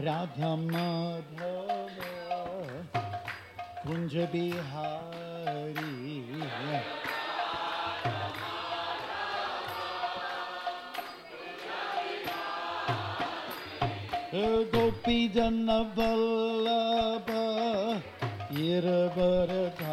राधा माधव कुंज बिहारी। गोपी जन बल्लभ इरबरधारी गोपी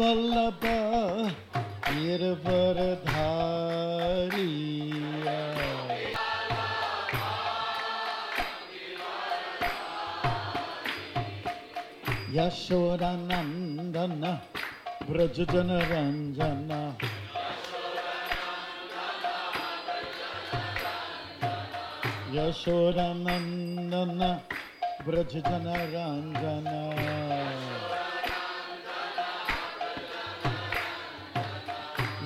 वल्लभ इरबरधारी यशोरानन्दन व्रजजनरञ्जन यशोरानन्दन व्रजजनरञ्जन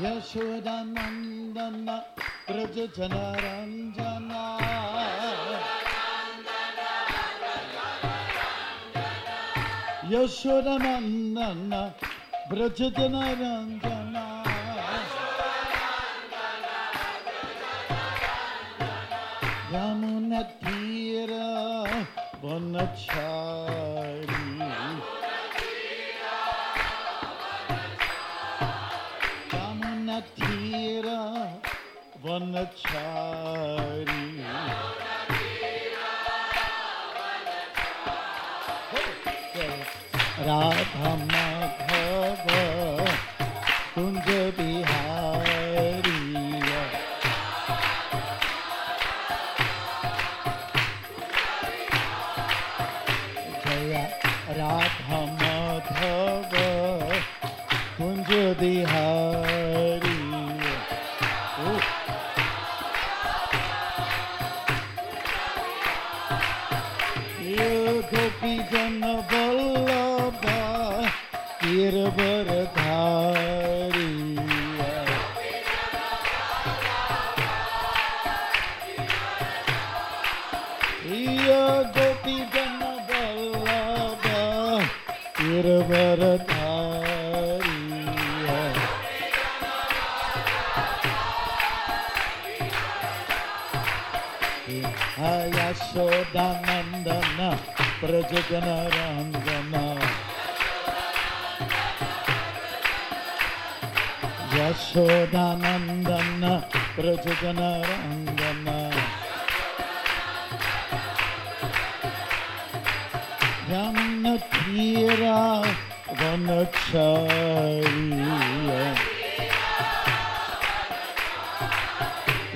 यशोदानन्दन व्रज जनरञ्जना यशोदानन्दन व्रज जनरञ्जना यमुनतीर वनछाय वनचारी राधा मा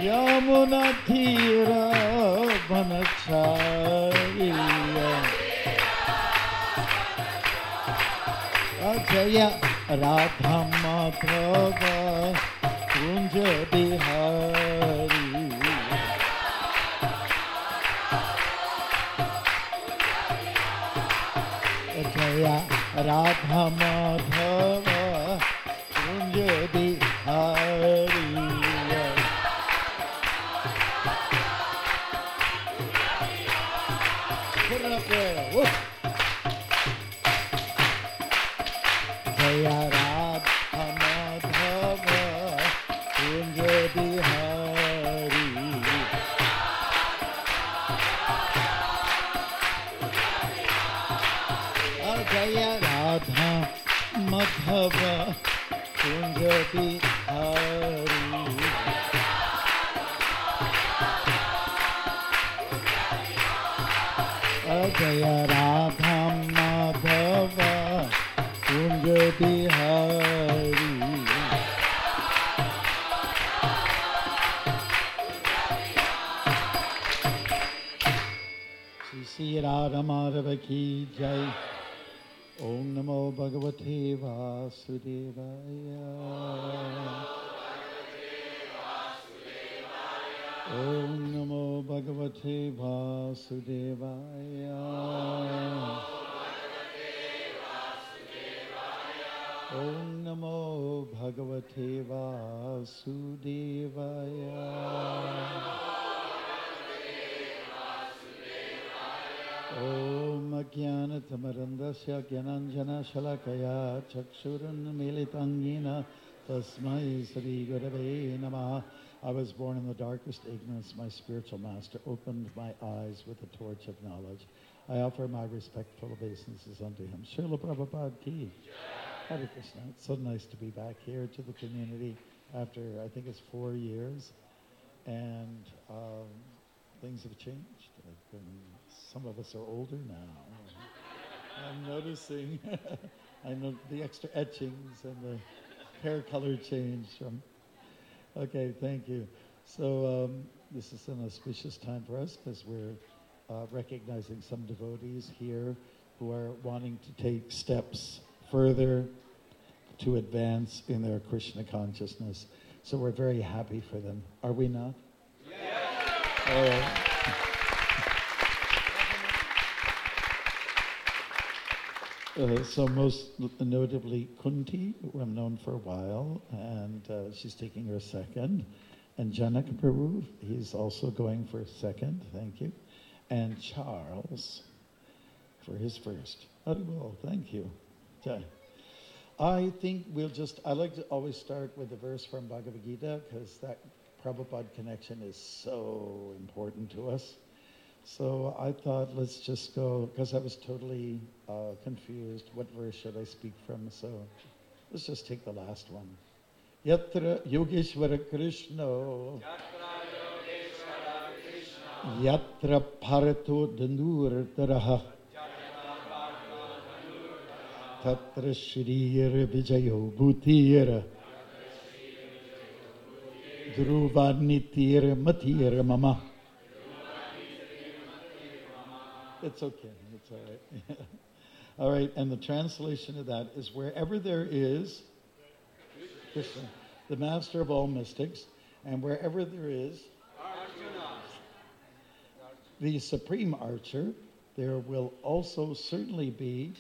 यमुना धीर बन अजय राधा माधव कुंज बिहारी। अजया राधा माधव कुंज बिहारी। ओम नमो भगवते वासुदेवाय। ॐ ज्ञानतिमरन्दस्य ज्ञानाञ्जनशलाकया चक्षुरुन्मीलितं येन तस्मै श्रीगुरवे नमः I was born in the darkest ignorance. My spiritual master opened my eyes with the torch of knowledge. I offer my respectful obeisances unto him. Srila Prabhupada ki. Hare Krishna. It's so nice to be back here to the community after, I think it's four years. And um, things have changed. Been, some of us are older now. I'm noticing, I know the extra etchings and the hair color change from Okay, thank you. So um, this is an auspicious time for us because we're uh, recognizing some devotees here who are wanting to take steps further to advance in their Krishna consciousness. So we're very happy for them. Are we not? Yes. Uh, so most notably Kunti, who I've known for a while, and uh, she's taking her second. And Janak Prabhu, he's also going for a second, thank you. And Charles for his first. Well, thank you. Okay. I think we'll just, I like to always start with a verse from Bhagavad Gita because that Prabhupada connection is so important to us. So I thought, let's just go, because I was totally uh, confused. What verse should I speak from? So let's just take the last one. Yatra Yogeshwara Krishna. Yatra Parato Danur Taraha. Tatra Shriyara Vijayo Bhutira. Dhruva Nitira Matira Mama. It's okay. It's all right. all right. And the translation of that is wherever there is Krishna, the master of all mystics, and wherever there is the supreme archer, there will also certainly be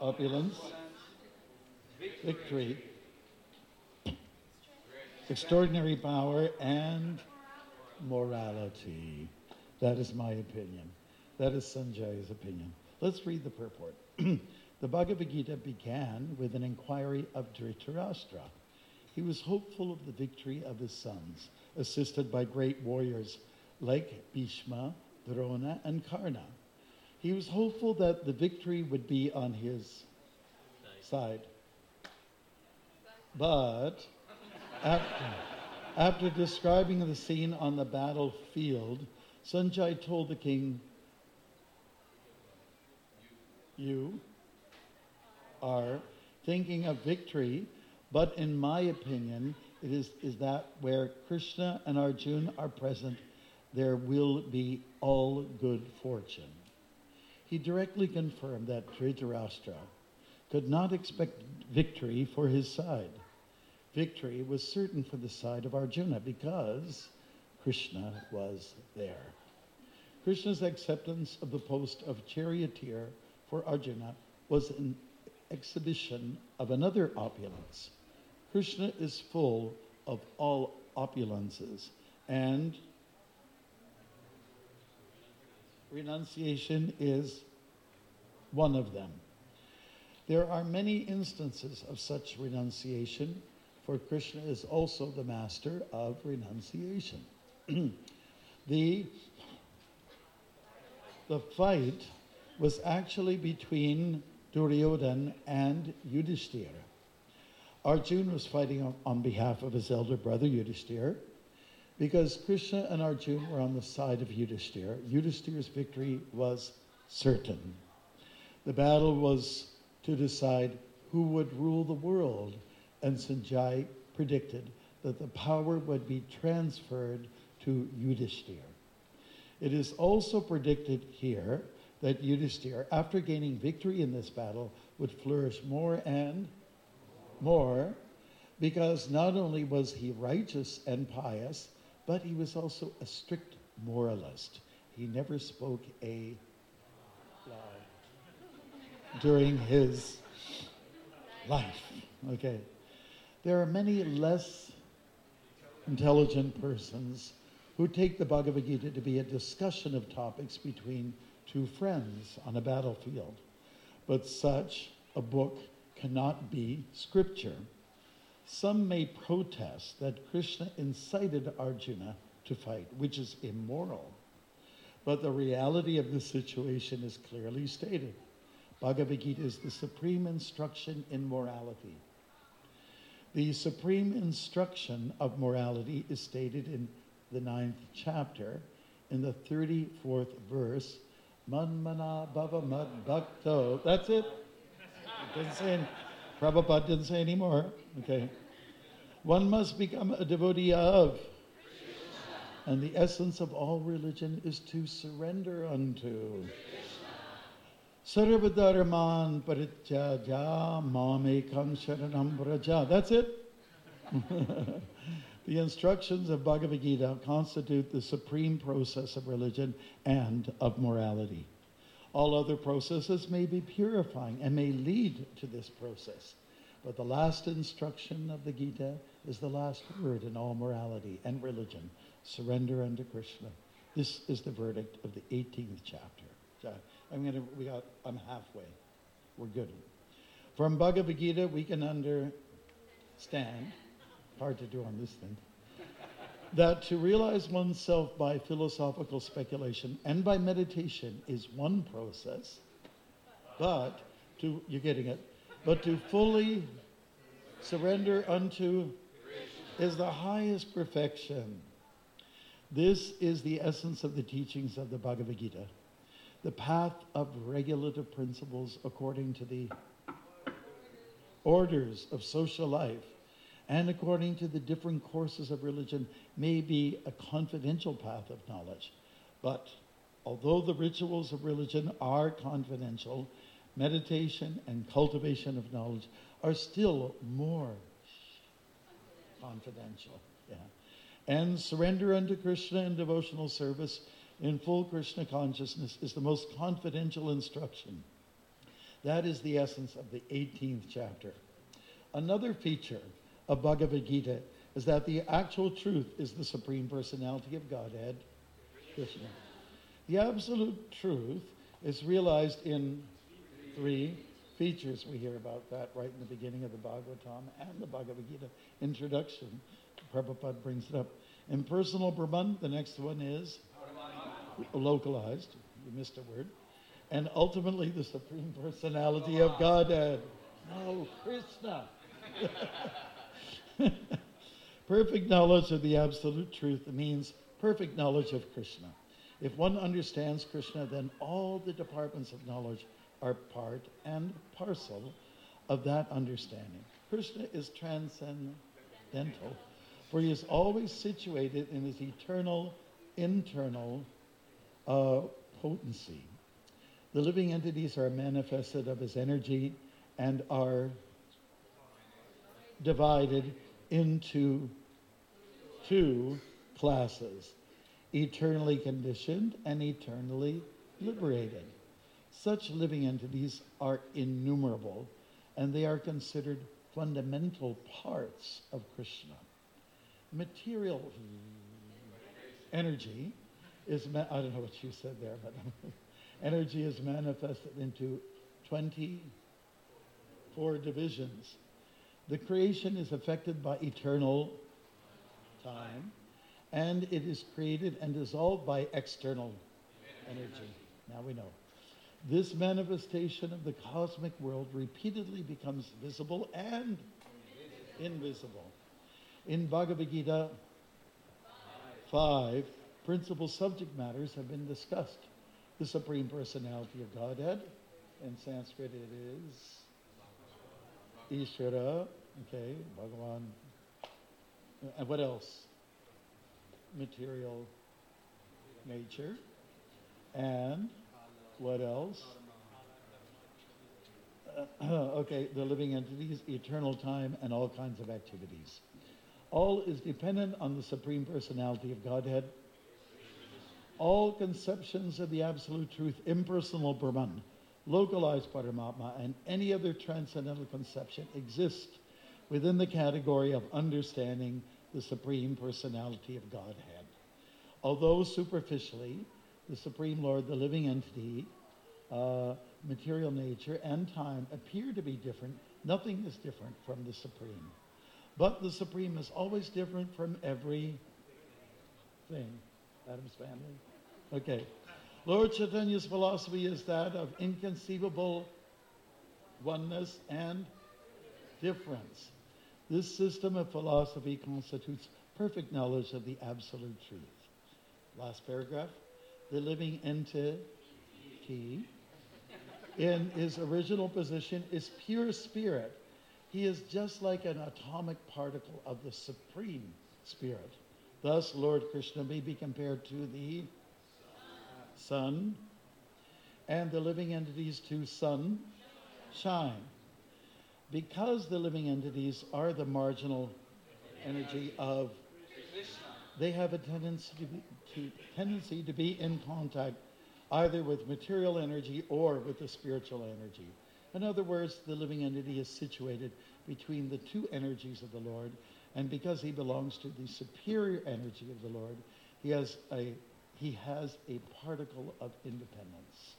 opulence, victory, extraordinary power, and morality. That is my opinion. That is Sanjay's opinion. Let's read the purport. the Bhagavad Gita began with an inquiry of Dhritarashtra. He was hopeful of the victory of his sons, assisted by great warriors like Bhishma, Drona, and Karna. He was hopeful that the victory would be on his side. But after, after describing the scene on the battlefield, Sanjay told the king, You are thinking of victory, but in my opinion, it is, is that where Krishna and Arjuna are present, there will be all good fortune. He directly confirmed that Dhritarashtra could not expect victory for his side. Victory was certain for the side of Arjuna because Krishna was there. Krishna's acceptance of the post of charioteer for Arjuna was an exhibition of another opulence. Krishna is full of all opulences, and renunciation is one of them. There are many instances of such renunciation, for Krishna is also the master of renunciation. the, the fight was actually between Duryodhan and Yudhishthira. Arjun was fighting on, behalf of his elder brother Yudhishthira because Krishna and Arjun were on the side of Yudhishthira. Yudhishthira's victory was certain. The battle was to decide who would rule the world, and Sanjay predicted that the power would be transferred to Yudhishthir. It is also predicted here that Yudhishthir, after gaining victory in this battle, would flourish more and more because not only was he righteous and pious, but he was also a strict moralist. He never spoke a lie during his life. Okay. There are many less intelligent persons who take the Bhagavad Gita to be a discussion of topics between two friends on a battlefield. But such a book cannot be scripture. Some may protest that Krishna incited Arjuna to fight, which is immoral. But the reality of the situation is clearly stated. Bhagavad Gita is the supreme instruction in morality. The supreme instruction of morality is stated in the ninth chapter, in the 34th verse, Manmana Bhava Mad Bhakto. That's it. it didn't say any, Prabhupada didn't say any more. Okay. One must become a devotee of. And the essence of all religion is to surrender unto. Sarvadharman parityaja mamekam sharanam braja. That's it. the instructions of Bhagavad Gita constitute the supreme process of religion and of morality. All other processes may be purifying and may lead to this process. But the last instruction of the Gita is the last word in all morality and religion surrender unto Krishna. This is the verdict of the 18th chapter. I'm gonna, we got, I'm halfway. We're good. From Bhagavad Gita, we can understand, hard to do on this thing, that to realize oneself by philosophical speculation and by meditation is one process, but to, you're getting it, but to fully surrender unto is the highest perfection. This is the essence of the teachings of the Bhagavad Gita the path of regulative principles according to the orders of social life and according to the different courses of religion may be a confidential path of knowledge. But although the rituals of religion are confidential, meditation and cultivation of knowledge are still more confidential. Yeah. And surrender unto Krishna and devotional service in full Krishna consciousness is the most confidential instruction. That is the essence of the 18th chapter. Another feature of Bhagavad Gita is that the actual truth is the Supreme Personality of Godhead, Krishna. The absolute truth is realized in three features. We hear about that right in the beginning of the Bhagavatam and the Bhagavad Gita introduction. Prabhupada brings it up. Impersonal Brahman, the next one is localized, you missed a word, and ultimately the Supreme Personality of Godhead. No, Krishna. perfect knowledge of the absolute truth means perfect knowledge of Krishna. If one understands Krishna, then all the departments of knowledge are part and parcel of that understanding. Krishna is transcendental, for he is always situated in his eternal, internal uh, potency. The living entities are manifested of his energy and are divided into two classes eternally conditioned and eternally liberated. Such living entities are innumerable and they are considered fundamental parts of Krishna. Material energy is, ma- I don't know what you said there, but energy is manifested into 24 divisions. The creation is affected by eternal time, and it is created and dissolved by external energy. Now we know. This manifestation of the cosmic world repeatedly becomes visible and invisible. In Bhagavad Gita 5, principal subject matters have been discussed. The Supreme Personality of Godhead, in Sanskrit it is Ishvara, okay, Bhagavan. And what else? Material nature. And what else? Okay, the living entities, eternal time, and all kinds of activities. All is dependent on the Supreme Personality of Godhead all conceptions of the absolute truth, impersonal Brahman, localized Paramatma, and any other transcendental conception exist within the category of understanding the Supreme Personality of Godhead. Although superficially, the Supreme Lord, the living entity, uh, material nature, and time appear to be different. Nothing is different from the Supreme. But the Supreme is always different from every thing. Adam's family? Okay. Lord Chaitanya's philosophy is that of inconceivable oneness and difference. This system of philosophy constitutes perfect knowledge of the absolute truth. Last paragraph. The living entity in his original position is pure spirit. He is just like an atomic particle of the supreme spirit. Thus, Lord Krishna may be compared to the sun, and the living entities to sun, shine. Because the living entities are the marginal energy of, they have a tendency to be, to, tendency to be in contact either with material energy or with the spiritual energy. In other words, the living entity is situated between the two energies of the Lord, and because he belongs to the superior energy of the Lord, he has a, he has a particle of independence.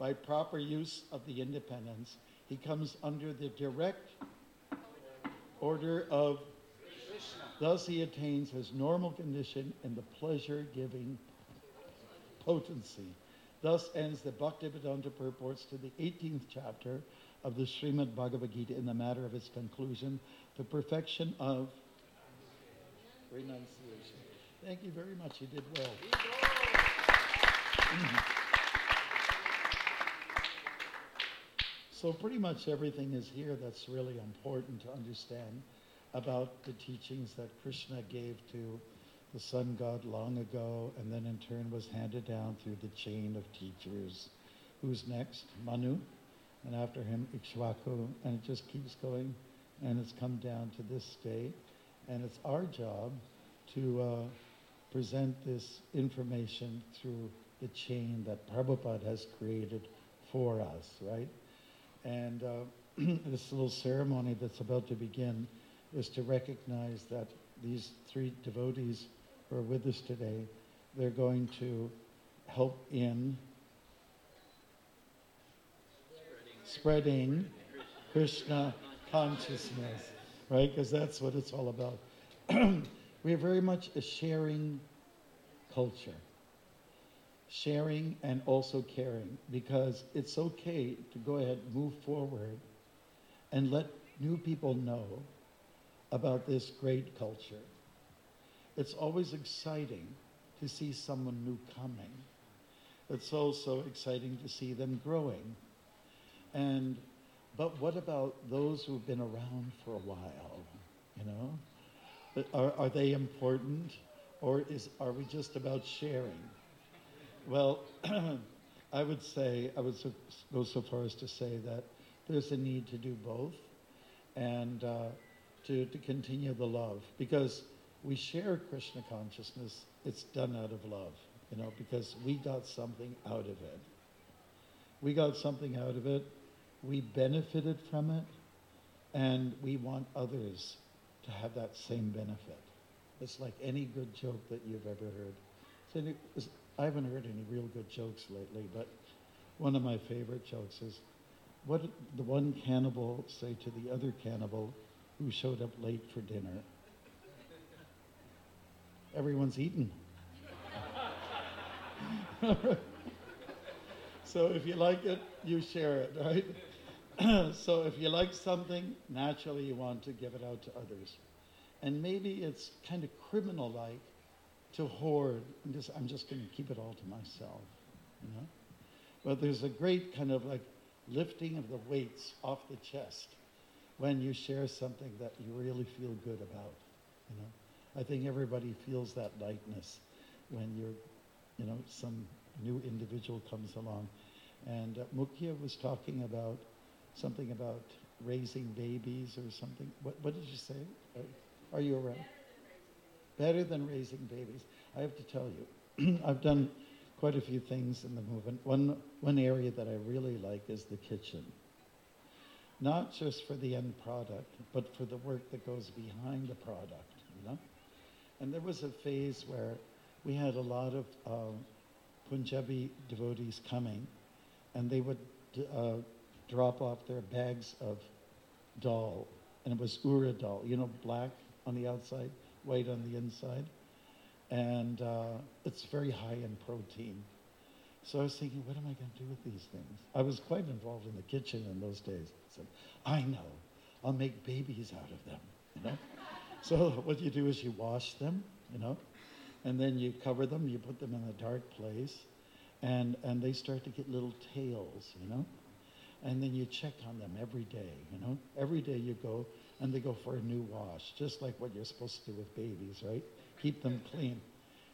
By proper use of the independence, he comes under the direct order of Thus he attains his normal condition and the pleasure-giving potency. Thus ends the Bhaktivedanta purports to the 18th chapter of the Srimad Bhagavad Gita in the matter of its conclusion, the perfection of renunciation. Thank you very much. You did well. So pretty much everything is here that's really important to understand about the teachings that Krishna gave to the sun god long ago, and then in turn was handed down through the chain of teachers. Who's next? Manu, and after him Ikshvaku, and it just keeps going, and it's come down to this day, and it's our job to uh, present this information through the chain that Prabhupada has created for us, right? And uh, this little ceremony that's about to begin is to recognize that these three devotees who are with us today, they're going to help in spreading Krishna consciousness, right? Because that's what it's all about. we are very much a sharing culture. Sharing and also caring because it's okay to go ahead, move forward, and let new people know about this great culture. It's always exciting to see someone new coming. It's also exciting to see them growing. And but what about those who've been around for a while? You know, are, are they important, or is are we just about sharing? Well, I would say I would so, go so far as to say that there's a need to do both, and uh, to, to continue the love because we share Krishna consciousness. It's done out of love, you know, because we got something out of it. We got something out of it. We benefited from it, and we want others to have that same benefit. It's like any good joke that you've ever heard. I haven't heard any real good jokes lately, but one of my favorite jokes is, what did the one cannibal say to the other cannibal who showed up late for dinner. Everyone's eaten. so if you like it, you share it, right? so if you like something, naturally you want to give it out to others. And maybe it's kind of criminal like to hoard and just I'm just going to keep it all to myself, you know? But there's a great kind of like lifting of the weights off the chest when you share something that you really feel good about. You know, I think everybody feels that lightness when you're, you know, some new individual comes along. And uh, was talking about something about raising babies or something. What, what did you say? Are, are you around? Better than raising babies. I have to tell you, I've done quite a few things in the movement. One, one area that I really like is the kitchen not just for the end product, but for the work that goes behind the product, you know? And there was a phase where we had a lot of um, Punjabi devotees coming, and they would uh, drop off their bags of dal, and it was urad dal, you know, black on the outside, white on the inside, and uh, it's very high in protein. So I was thinking, what am I going to do with these things? I was quite involved in the kitchen in those days. I said, I know, I'll make babies out of them, you know. so what you do is you wash them, you know, and then you cover them, you put them in a dark place, and, and they start to get little tails, you know? And then you check on them every day, you know? Every day you go, and they go for a new wash, just like what you're supposed to do with babies, right? Keep them clean.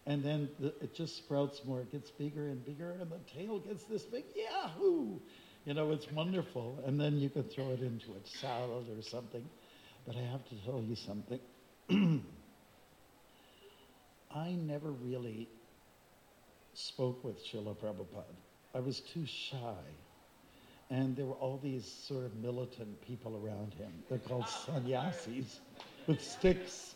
And then the, it just sprouts more. It gets bigger and bigger, and the tail gets this big. Yahoo! You know, it's wonderful. And then you can throw it into a salad or something. But I have to tell you something. I never really spoke with Srila Prabhupada. I was too shy. And there were all these sort of militant people around him. They're called sannyasis with sticks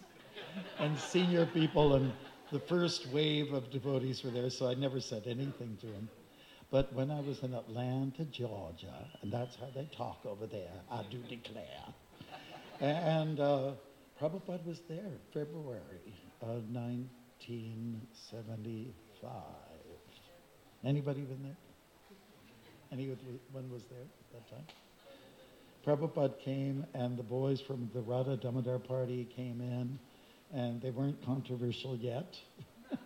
and senior people. And the first wave of devotees were there, so I never said anything to him. But when I was in Atlanta, Georgia, and that's how they talk over there, I do declare. And uh, Prabhupada was there, February of 1975. Anybody been there? Anyone was there at that time? Prabhupada came, and the boys from the Radha Damodar party came in, and they weren't controversial yet.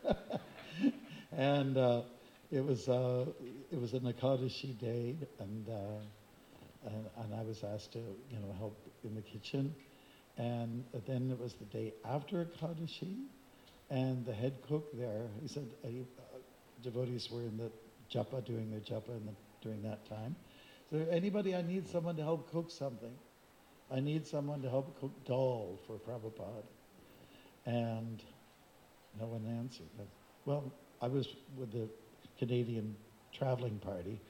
and uh, it was uh, it was an Ekadashi day, and, uh, and, and I was asked to you know help in the kitchen, and then it was the day after Ekadashi, and the head cook there he said uh, devotees were in the japa doing their japa in the, during that time. So anybody, I need someone to help cook something. I need someone to help cook dal for Prabhupada. And no one answered. Well, I was with the Canadian traveling party,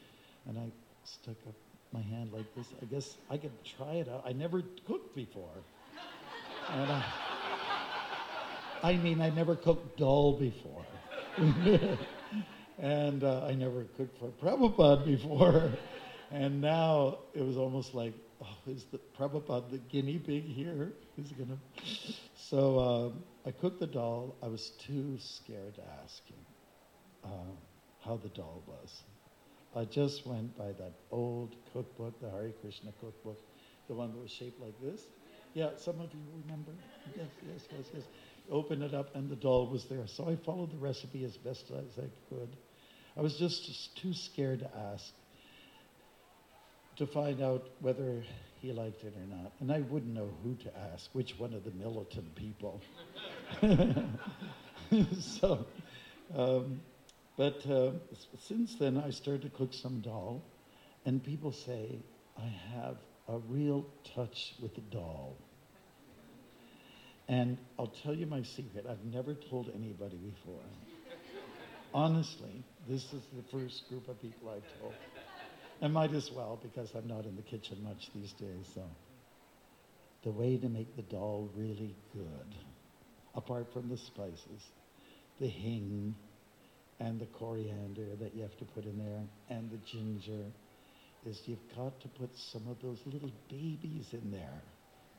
and I stuck up my hand like this. I guess I could try it out. I never cooked before. And I, I mean, I never cooked dal before. and uh, I never cooked for Prabhupada before. and now it was almost like, oh, is the Prabhupada the guinea pig here? Who's gonna? So uh, I cooked the dal. I was too scared to ask him uh, how the dal was. I just went by that old cookbook, the Hare Krishna cookbook, the one that was shaped like this. Yeah, some of you remember? Yes, yes, yes, yes. Open it up, and the dal was there. So I followed the recipe as best as I could. I was just, just too scared to ask to find out whether he liked it or not. And I wouldn't know who to ask, which one of the militant people. so, um, but uh, since then, I started to cook some dal, and people say I have a real touch with the dal. And I'll tell you my secret. I've never told anybody before. Honestly, this is the first group of people I've told. And might as well because I'm not in the kitchen much these days. So, the way to make the dal really good, apart from the spices, the hing and the coriander that you have to put in there, and the ginger, is you've got to put some of those little babies in there.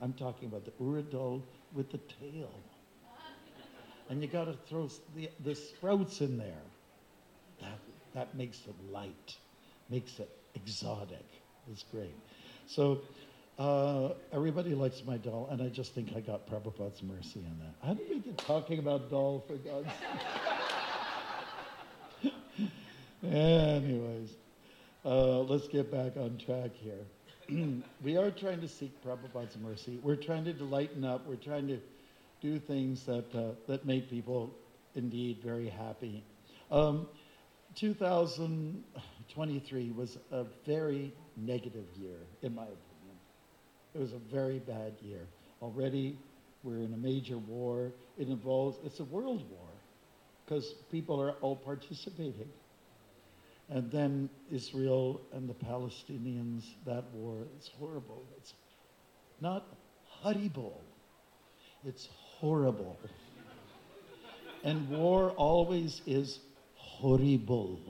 I'm talking about the urad dal with the tail. And you got to throw the, the sprouts in there. That, makes it light, makes it exotic. It's great. So uh, everybody likes my dal, and I just think I got Prabhupada's mercy on that. How did we get talking about dal for God's sake? Anyways, uh, let's get back on track here. we are trying to seek Prabhupada's mercy. We're trying to lighten up. We're trying to do things that, uh, that make people indeed very happy. Um, 2023 was a very negative year, in my opinion. It was a very bad year. Already, we're in a major war. It involves, it's a world war because people are all participating. And then Israel and the Palestinians, that war, it's horrible. It's not horrible, it's horrible. And war always is horrible.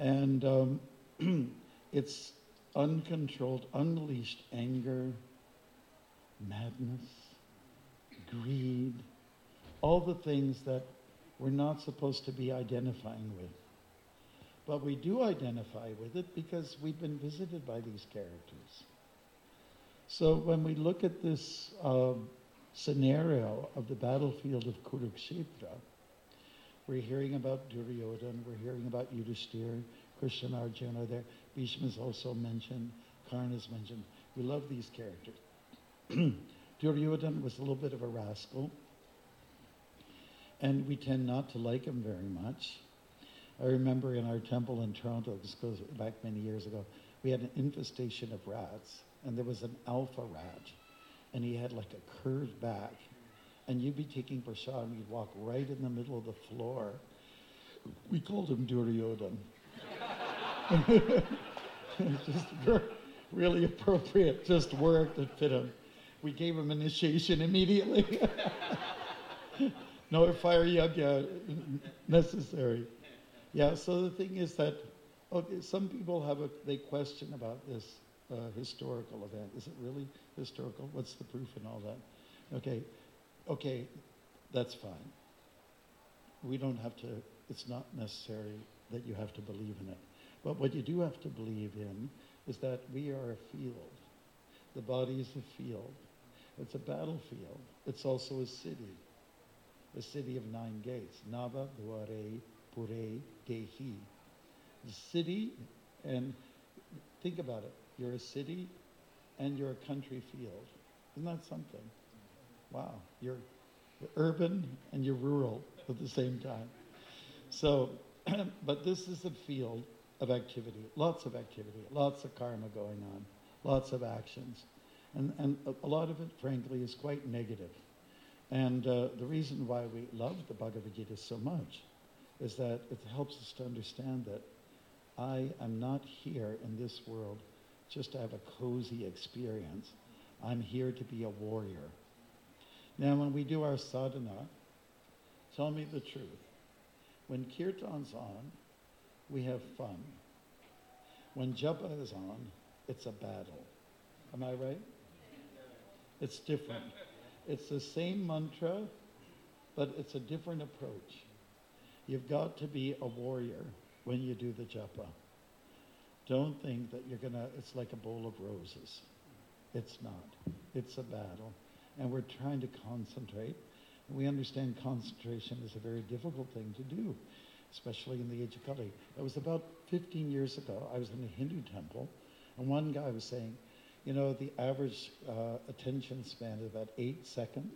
And um, it's uncontrolled, unleashed anger, madness, greed, all the things that we're not supposed to be identifying with. But we do identify with it because we've been visited by these characters. So when we look at this um, scenario of the battlefield of Kurukshetra, we're hearing about Duryodhan, we're hearing about Yudhishthira, Krishna Arjuna there. Bhishma is also mentioned, Karna is mentioned. We love these characters. Duryodhan was a little bit of a rascal, and we tend not to like him very much. I remember in our temple in Toronto, this goes back many years ago, we had an infestation of rats, and there was an alpha rat, and he had like a curved back, and you'd be taking prasad, and you'd walk right in the middle of the floor. We called him Duryodhan. just really appropriate, just work that fit him. We gave him initiation immediately. no fire yagya necessary. Yeah, so the thing is that okay, some people have a they question about this uh, historical event. Is it really historical? What's the proof and all that? Okay, okay, that's fine. We don't have to. It's not necessary that you have to believe in it. But what you do have to believe in is that we are a field. The body is a field. It's a battlefield. It's also a city, a city of nine gates. Nava, Dware, Pure, Gehi. The city, and think about it. You're a city and you're a country field. Isn't that something? Wow. You're, you're urban and you're rural at the same time. So, but this is a field of activity, lots of activity, lots of karma going on, lots of actions. And, and a, lot of it, frankly, is quite negative. And uh, the reason why we love the Bhagavad Gita so much is that it helps us to understand that I am not here in this world just to have a cozy experience. I'm here to be a warrior. Now, when we do our sadhana, tell me the truth. When kirtan's on, we have fun. When japa is on, it's a battle. Am I right? It's different. It's the same mantra, but it's a different approach. You've got to be a warrior when you do the japa. Don't think that you're going to, it's like a bowl of roses. It's not. It's a battle. And we're trying to concentrate. We understand concentration is a very difficult thing to do especially in the age of Kali. It was about 15 years ago. I was in a Hindu temple, and one guy was saying, you know, the average uh, attention span is about eight seconds.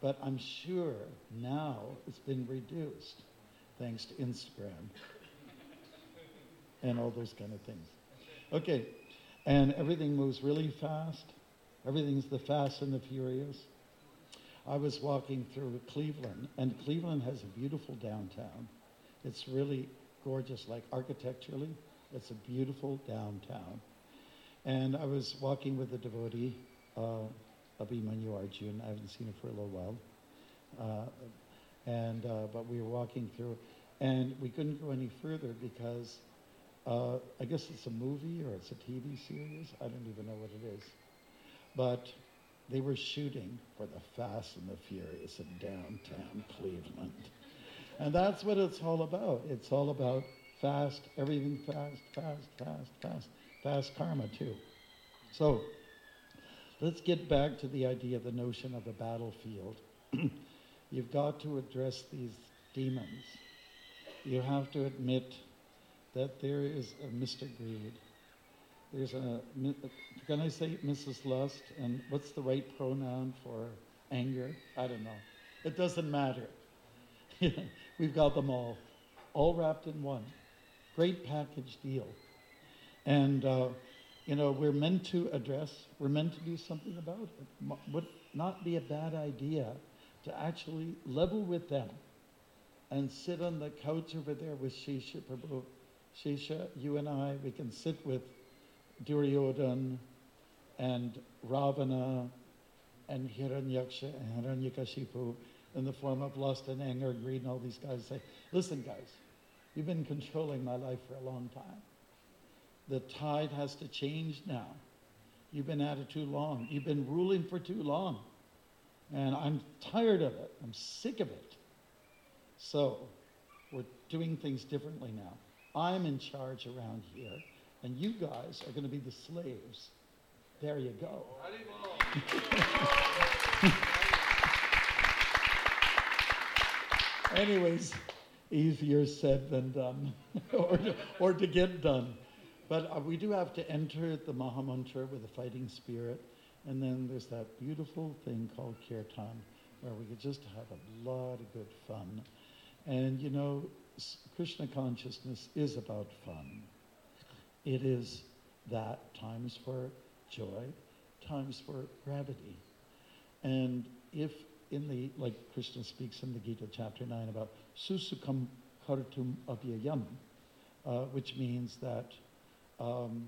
But I'm sure now it's been reduced thanks to Instagram and all those kind of things. Okay, and everything moves really fast. Everything's the fast and the furious. I was walking through Cleveland, and Cleveland has a beautiful downtown. It's really gorgeous, like architecturally, it's a beautiful downtown. And I was walking with a devotee, uh, Abhimanyu Arjun. I haven't seen him for a little while. Uh, and, uh, but we were walking through, and we couldn't go any further because uh, I guess it's a movie or it's a TV series. I don't even know what it is. But they were shooting for the Fast and the Furious in downtown Cleveland. And that's what it's all about. It's all about fast, everything fast, fast, fast, fast, fast karma too. So let's get back to the idea the notion of a battlefield. You've got to address these demons. You have to admit that there is a mystic greed there's a, can I say Mrs. Lust? And what's the right pronoun for anger? I don't know. It doesn't matter. We've got them all, all wrapped in one. Great package deal. And, uh, you know, we're meant to address, we're meant to do something about it. Would not be a bad idea to actually level with them and sit on the couch over there with Shisha Prabhu. Shisha, you and I, we can sit with Duryodhan and Ravana and Hiranyaksha and Hiranyakashipu in the form of lust and anger greed and all these guys say, listen, guys, you've been controlling my life for a long time. The tide has to change now. You've been at it too long. You've been ruling for too long. And I'm tired of it. I'm sick of it. So we're doing things differently now. I'm in charge around here, and you guys are going to be the slaves. There you go. Anyways, easier said than done, or, to, or to get done. But uh, we do have to enter the Mahamantra with a fighting spirit. And then there's that beautiful thing called kirtan, where we could just have a lot of good fun. And you know, Krishna consciousness is about fun. It is that times for joy, times for gravity. And if in the, like Krishna speaks in the Gita chapter 9 about susukam kartum avyayam, uh, which means that um,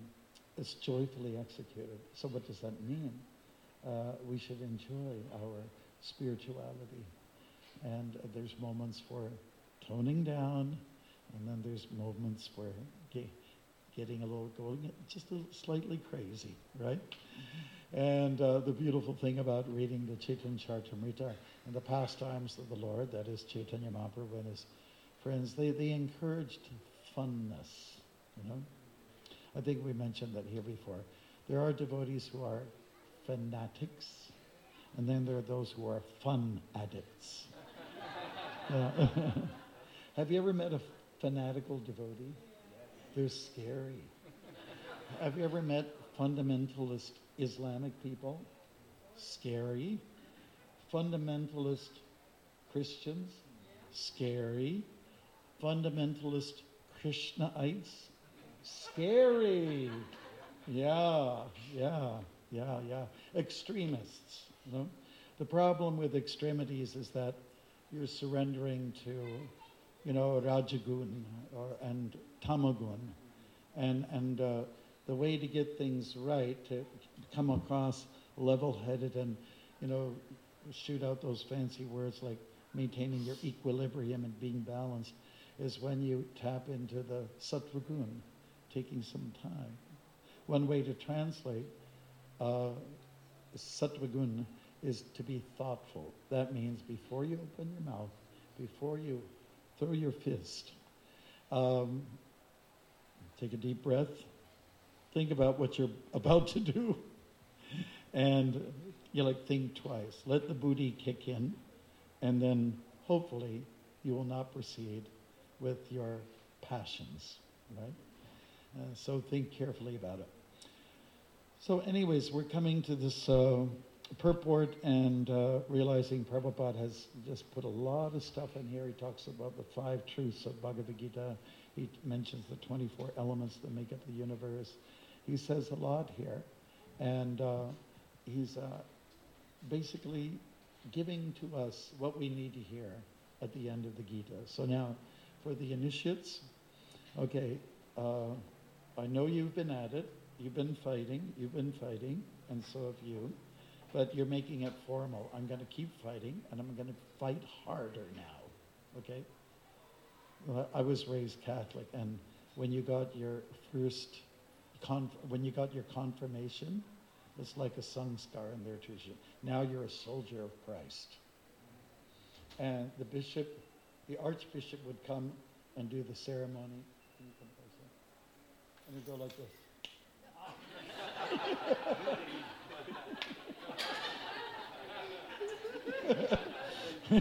it's joyfully executed. So what does that mean? Uh, we should enjoy our spirituality. And uh, there's moments for toning down, and then there's moments for getting a little going, just a little slightly crazy, right? And uh, the beautiful thing about reading the Chaitanya Charitamrita and the pastimes of the Lord, that is Chaitanya Mahaprabhu and his friends, they, they encouraged funness, you know? I think we mentioned that here before. There are devotees who are fanatics, and then there are those who are fun addicts. Have you ever met a fanatical devotee? They're scary. Have you ever met fundamentalist Islamic people? Scary. Fundamentalist Christians? Scary. Fundamentalist Krishnaites? Scary. Yeah, yeah, yeah, yeah. Extremists. You know? The problem with extremities is that you're surrendering to, you know, Rajagun or, and Tamagun. And, and uh, the way to get things right, to come across level-headed and, you know, shoot out those fancy words like maintaining your equilibrium and being balanced, is when you tap into the sattvagun, taking some time. One way to translate uh, is to be thoughtful. That means before you open your mouth, before you throw your fist, um, take a deep breath, think about what you're about to do, and you like think twice. Let the buddhi kick in, and then hopefully you will not proceed with your passions, right? Uh, so think carefully about it. So, anyways, we're coming to this uh, purport and uh, realizing Prabhupada has just put a lot of stuff in here. He talks about the five truths of Bhagavad Gita. He mentions the 24 elements that make up the universe. He says a lot here. And uh, he's uh, basically giving to us what we need to hear at the end of the Gita. So now, for the initiates, okay, uh, I know you've been at it, you've been fighting, you've been fighting, and so have you, but you're making it formal. I'm going to keep fighting, and I'm going to fight harder now, okay? I was raised Catholic, and when you got your first, conf- when you got your confirmation, it's like a samskara in their tradition. Now you're a soldier of Christ. And the bishop, the archbishop would come and do the ceremony and go like this.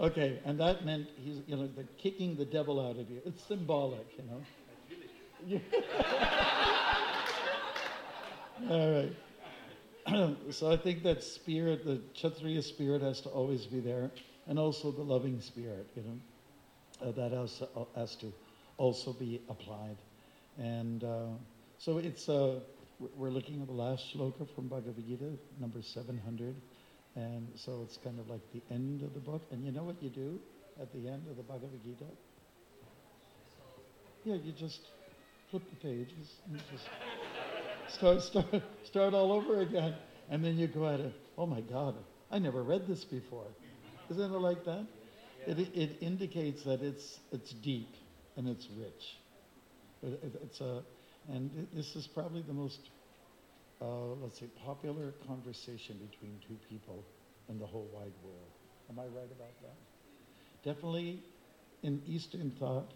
okay, and that meant he's, you know, the kicking the devil out of you. It's symbolic, you know. All right. so I think that spirit, the Kshatriya spirit, has to always be there, and also the loving spirit, you know, uh, that has, uh, has to also be applied. And uh, so it's, uh, we're looking at the last shloka from Bhagavad Gita, number 700. And so it's kind of like the end of the book. And you know what you do at the end of the Bhagavad Gita? Yeah, you just flip the pages and just start, start, start all over again. And then you go at it, oh my God, I never read this before. Isn't it like that? It, it indicates that it's, it's deep and it's rich. It, it, it's a, and this is probably the most, uh, let's say, popular conversation between two people in the whole wide world. Am I right about that? Definitely in Eastern thought,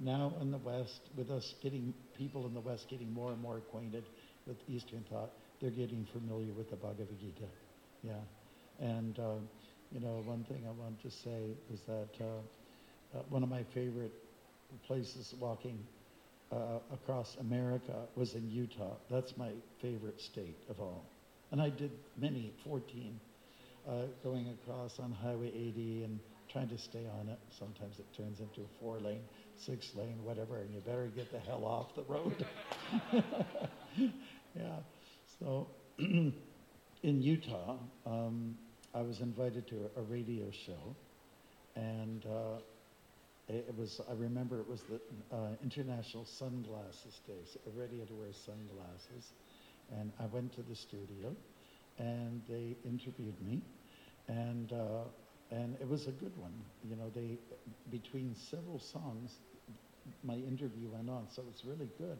now in the West, with us getting, people in the West getting more and more acquainted with Eastern thought, they're getting familiar with the Bhagavad Gita. Yeah. And, uh, you know, one thing I want to say is that uh, uh, one of my favorite places walking uh, across America was in Utah. That's my favorite state of all. And I did many, 14, uh, going across on Highway 80 and trying to stay on it. Sometimes it turns into a four lane, six lane, whatever, and you better get the hell off the road. yeah. So in Utah, um, I was invited to a, radio show, and uh, it, was, I remember it was the uh, International Sunglasses Day, so everybody had to wear sunglasses. And I went to the studio, and they interviewed me, and uh, and it was a good one. You know, they between several songs, my interview went on, so it was really good.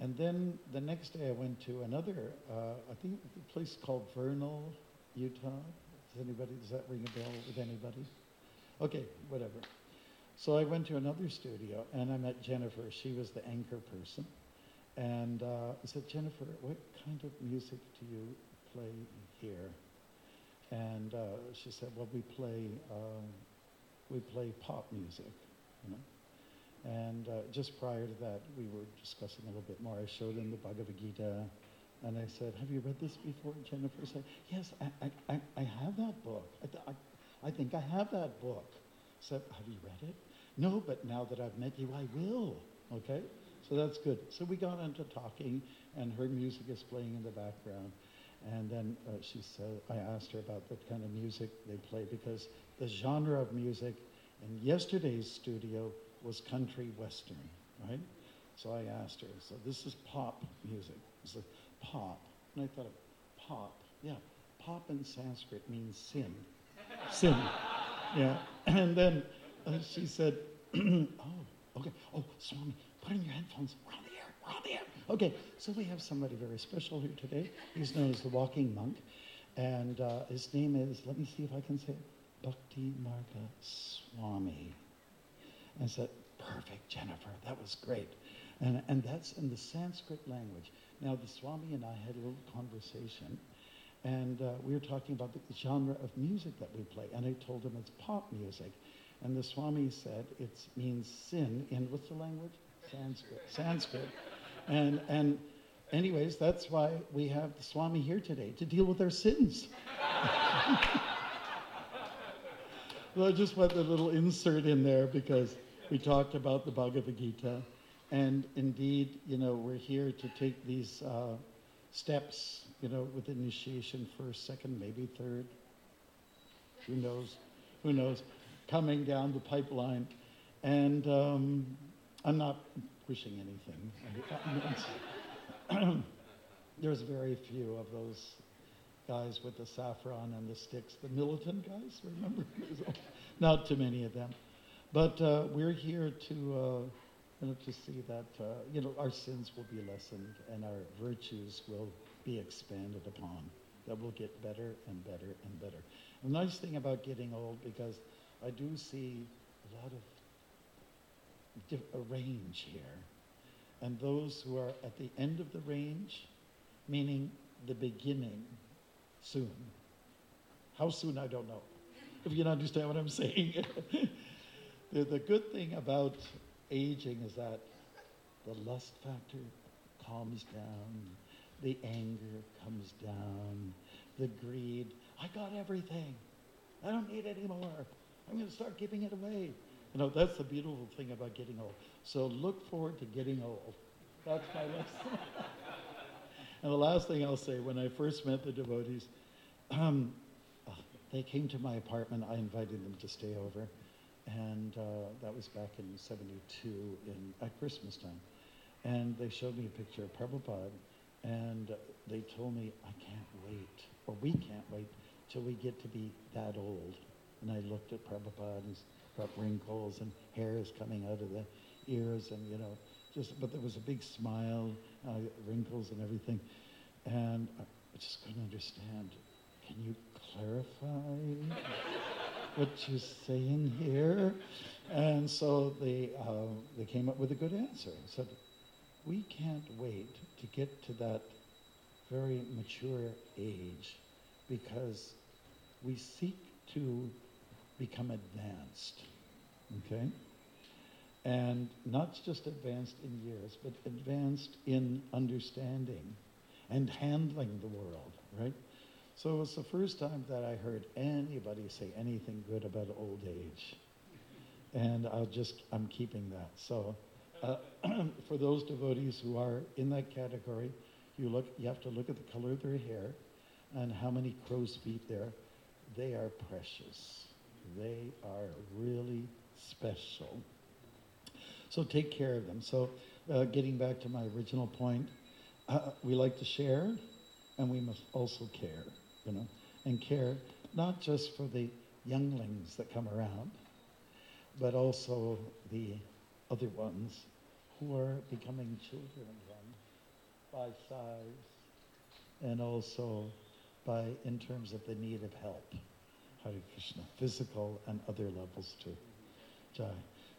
And then the next day, I went to another, uh, I think a place called Vernal, Utah. Does anybody does that ring a bell with anybody? Okay, whatever. So I went to another studio and I met Jennifer. She was the anchor person, and uh, I said, Jennifer, what kind of music do you play here? And uh, she said, well, we play, um, we play pop music, you know. And uh, just prior to that, we were discussing a little bit more. I showed him the Bhagavad Gita, and I said, have you read this before? Jennifer said, yes, I, I, I have that book. I, th- I, I think I have that book. I said, have you read it? No, but now that I've met you, I will. Okay? So that's good. So we got into talking, and her music is playing in the background. And then uh, she said, I asked her about the kind of music they play because the genre of music in yesterday's studio was country western, right? So I asked her, so this is pop music. It's like pop. And I thought pop. Yeah, pop in Sanskrit means sin. sin. Yeah. And then uh, she said, oh, okay. Oh, Swami, put in your headphones. We're on the air. We're on the air. Okay, so we have somebody very special here today. He's known as the Walking Monk. And uh, his name is, let me see if I can say it, Bhakti Marga Swami. And I said, perfect, Jennifer. That was great. And, and that's in the Sanskrit language. Now, the Swami and I had a little conversation. And uh, we were talking about the genre of music that we play. And I told him it's pop music. And the Swami said it means sin in, what's the language? Sanskrit. Sanskrit. And, and anyways, that's why we have the Swami here today, to deal with our sins. well, I just put a little insert in there because we talked about the Bhagavad Gita. And indeed, you know, we're here to take these uh, steps, you know, with initiation first, second, maybe third. Who knows? Who knows? Coming down the pipeline. And um, I'm not wishing anything. There's very few of those guys with the saffron and the sticks, the militant guys, remember? not too many of them. But uh, we're here to, uh, you know, to see that uh, you know our sins will be lessened and our virtues will be expanded upon. That we'll get better and better and better. The nice thing about getting old, because I do see a lot of a range here, and those who are at the end of the range, meaning the beginning, soon. How soon I don't know. If you can understand what I'm saying. the, the good thing about aging is that the lust factor calms down, the anger comes down, the greed. I got everything. I don't need any more. I'm going to start giving it away. You know, that's the beautiful thing about getting old. So look forward to getting old. That's my lesson. and the last thing I'll say, when I first met the devotees, um, they came to my apartment. I invited them to stay over and uh, that was back in 72 in, at Christmas time. And they showed me a picture of Prabhupada, and they told me, I can't wait, or we can't wait till we get to be that old. And I looked at Prabhupada, and he's got wrinkles and hairs coming out of the ears, and you know, just but there was a big smile, uh, wrinkles and everything, and I just couldn't understand. Can you clarify what you're saying here? And so they uh, they came up with a good answer. Said, we can't wait to get to that very mature age because we seek to become advanced, okay? And not just advanced in years, but advanced in understanding and handling the world, right? So it was the first time that I heard anybody say anything good about old age. And I'll just, I'm keeping that. So uh, for those devotees who are in that category, you look, you have to look at the color of their hair and how many crow's feet there. They are precious. They are really special. So take care of them. So uh, getting back to my original point, uh, we like to share, and we must also care, you know, and care not just for the younglings that come around, but also the other ones who are becoming children again by size and also by in terms of the need of help. Hare Krishna, physical and other levels too. Jai.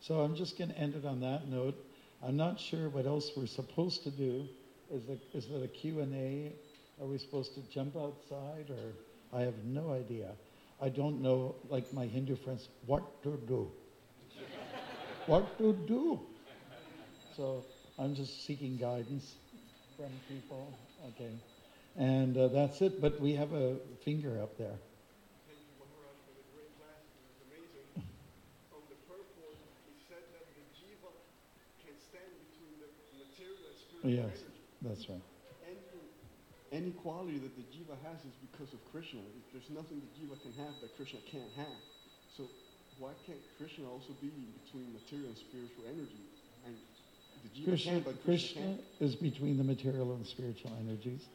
So I'm just going to end it on that note. I'm not sure what else we're supposed to do. Is it, is it a Q&A? Are we supposed to jump outside or I have no idea. I don't know, like my Hindu friends, what to do. what to do? So I'm just seeking guidance from people. Okay. And uh, that's it. But we have a finger up there. Thank you, Maharaj, for the great class. It was amazing. On the purport, he said that the jiva can stand between the material and spiritual Yes, energy. that's right. Any, any quality that the jiva has is because of Krishna. There's nothing the jiva can have that Krishna can't have. So why can't Krishna also be between material and spiritual energy? And the jiva Krishna, can, but Krishna, Krishna is between the material and spiritual energies.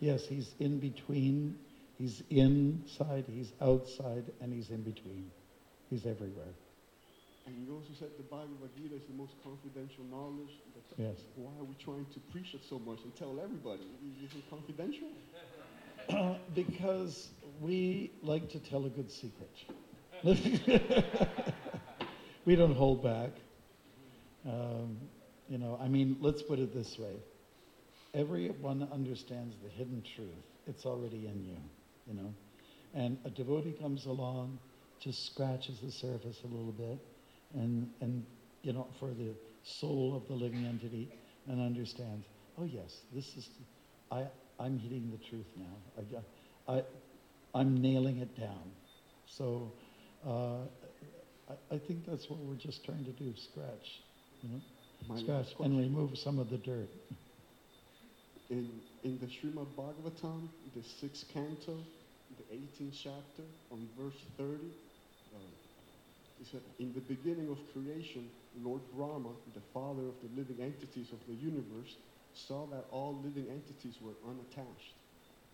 Yes, he's in between. He's inside, he's outside, and he's in between. He's everywhere. And you also said the Bhagavad Gita is the most confidential knowledge. Yes. Why are we trying to preach it so much and tell everybody? Is it confidential? because we like to tell a good secret. we don't hold back. Um, you know, I mean, let's put it this way. Everyone understands the hidden truth. It's already in you, you know. And a devotee comes along, just scratches the surface a little bit, and, and you know, for the soul of the living entity, and understands, oh yes, this is, I, I'm hitting the truth now. I, I, I'm nailing it down. So uh, I, I think that's what we're just trying to do, scratch, you know, My scratch and remove some of the dirt. In, in the Srimad Bhagavatam, the sixth canto, the 18th chapter, on verse 30, uh, it said, In the beginning of creation, Lord Brahma, the father of the living entities of the universe, saw that all living entities were unattached.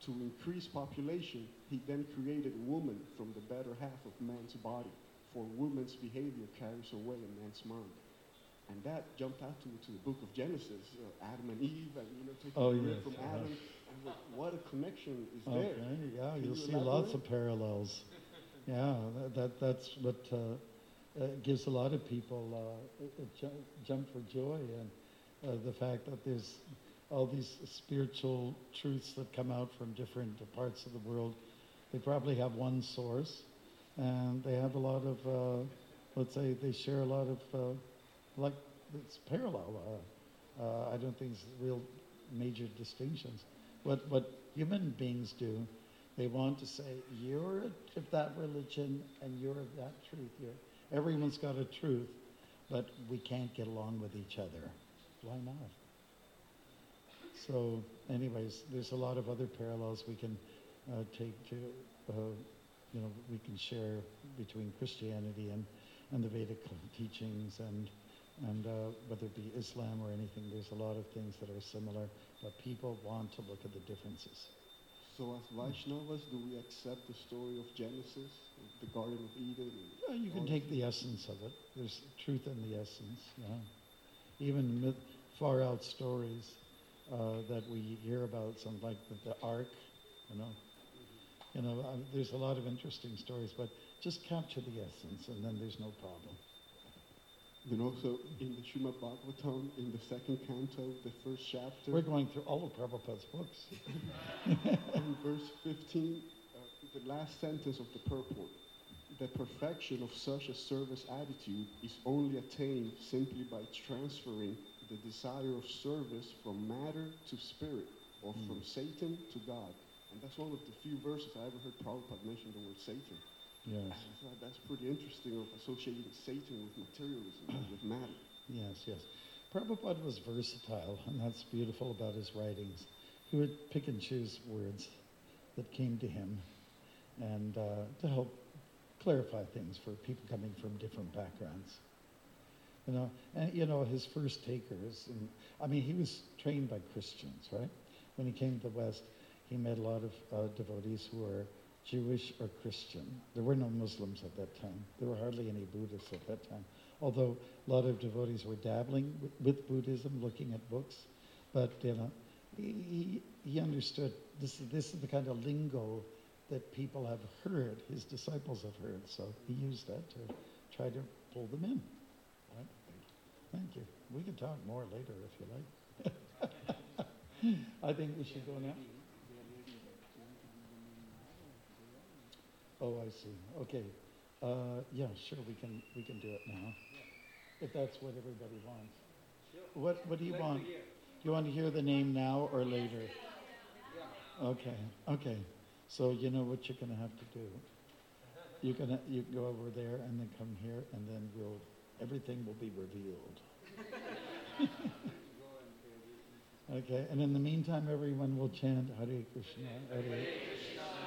To increase population, he then created woman from the better half of man's body, for woman's behavior carries away a man's mind. And that jumped out to, to the book of Genesis, uh, Adam and Eve, and you know, taking Oh, yes, from uh-huh. Adam. And like, what a connection is Okay, there? yeah, Can you'll you see lots of parallels. Yeah, that, that that's what uh, uh, gives a lot of people uh, a, a jump for joy, and uh, the fact that there's all these spiritual truths that come out from different parts of the world. They probably have one source, and they have a lot of, uh, let's say, they share a lot of, uh, like, it's parallel. Uh, uh, I don't think it's real major distinctions. What what human beings do, they want to say you're of that religion and you're of that truth. You're, everyone's got a truth, but we can't get along with each other. Why not? So, anyways, there's a lot of other parallels we can uh, take to, uh, you know, we can share between Christianity and, and the Vedic teachings and and uh, whether it be Islam or anything, there's a lot of things that are similar, but people want to look at the differences. So as Vaishnavas, do we accept the story of Genesis, the Garden of Eden? Yeah, you can take the essence of it. There's truth in the essence, yeah. Even myth, far out stories uh, that we hear about, something like the, the Ark, you know. You know, uh, there's a lot of interesting stories, but just capture the essence, and then there's no problem. Then also in the Srimad Bhagavatam, in the second canto, the first chapter, We're going through all of Prabhupada's books. in verse 15, uh, the last sentence of the purport. The perfection of such a service attitude is only attained simply by transferring the desire of service from matter to spirit, or Mm. from Satan to God. And that's one of the few verses I ever heard Prabhupada mention the word Satan. Yes, And I thought that's pretty interesting of associating Satan with materialism, with matter. yes, yes. Prabhupada was versatile, and that's beautiful about his writings. He would pick and choose words that came to him and uh, to help clarify things for people coming from different backgrounds. You know, and you know his first takers, and I mean he was trained by Christians, right? When he came to the West, he met a lot of uh, devotees who were Jewish or Christian. There were no Muslims at that time. There were hardly any Buddhists at that time. Although a lot of devotees were dabbling with, with Buddhism, looking at books, but you know, he, he understood this. is- This is the kind of lingo that people have heard, his disciples have heard. So he used that to try to pull them in. Right? Thank you. We can talk more later if you like. I think we should go now. Oh, I see. Okay. Uh, yeah, sure. We can we can do it now, if that's what everybody wants. What What do you want? You want to hear the name now or later? Okay. Okay. So you know what you're going to have to do. You're gonna you go over there and then come here and then we'll everything will be revealed. okay. And in the meantime, everyone will chant Hare Krishna, Hare Krishna,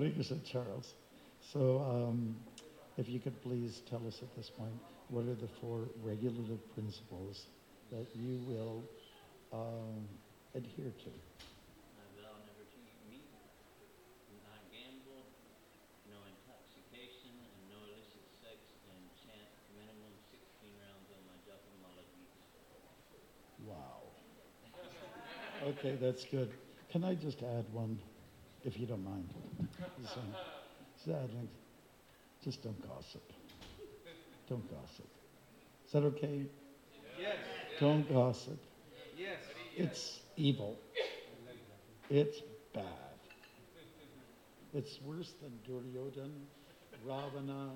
Hare Krishna, Charles. So, um, if you could please tell us at this point, what are the four regulative principles that you will um, adhere to? I vow never to eat meat, not gamble, no intoxication, and no illicit sex, and chant minimum 16 rounds on my Japamala beats. Wow. Okay, that's good. Can I just add one, if you don't mind? Just, uh, just don't gossip. Don't gossip. Is that okay? Yes, Don't gossip. yes. It's evil. It's bad. It's worse than Duryodhan, Ravana,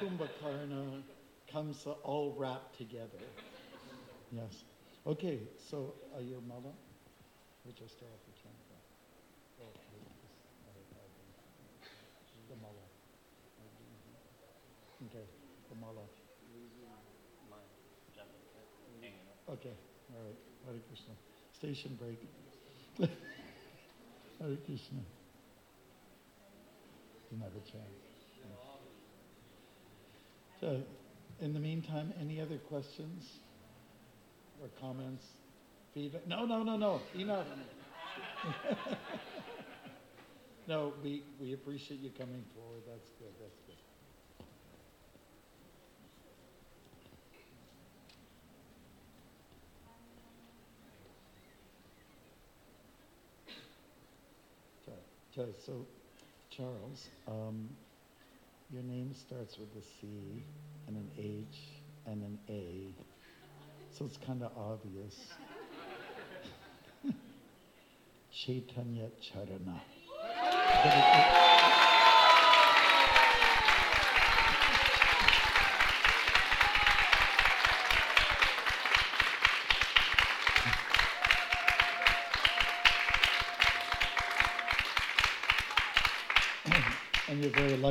Kumbhakarna, Kamsa, all wrapped together. Yes. Okay, so uh, your mother? We just off the camera. Oh, wait, this- oh, oh, The mala. Okay, the mala. My Japa hanging up. Okay, all right. Hare Krishna. Station break. Hare Krishna. Didn't have a chance. So, in the meantime, any other questions or comments? Feedback? No, no, no, no. Enough. no, we, we appreciate you coming forward. That's good. That's good. So, Okay, so Charles, um, your name starts with a C and an H and an A, so it's kind of obvious. Chaitanya Charana.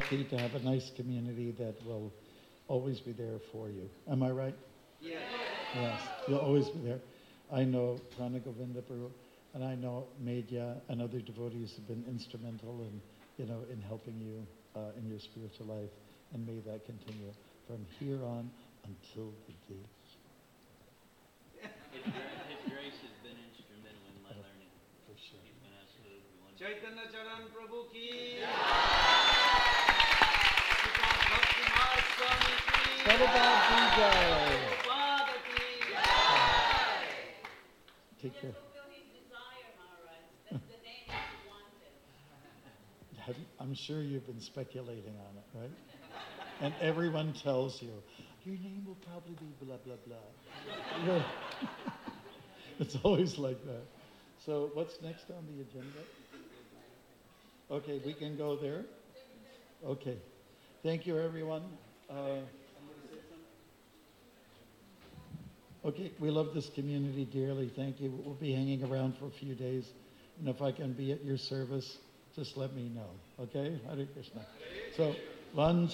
lucky to have a nice community that will always be there for you. Am I right? Yes. Yes, you'll always be there. I know Pranagovinda Prabhu, and I know Medya and other devotees have been instrumental in, you know, in helping you uh, in your spiritual life, and may that continue from here on until the day. His, grace has been instrumental in my learning. For sure. Chaitanya Charan Prabhu ki. Yeah. That he wanted. Have you, I'm sure you've been speculating on it, right? And everyone tells you, your name will probably be blah, blah, blah. It's always like that. So, what's next on the agenda? Okay, we can go there? Okay. Thank you, everyone. Uh, okay, we love this community dearly. Thank you. We'll be hanging around for a few days. And if I can be at your service, just let me know. Okay? Hare Krishna. So, one,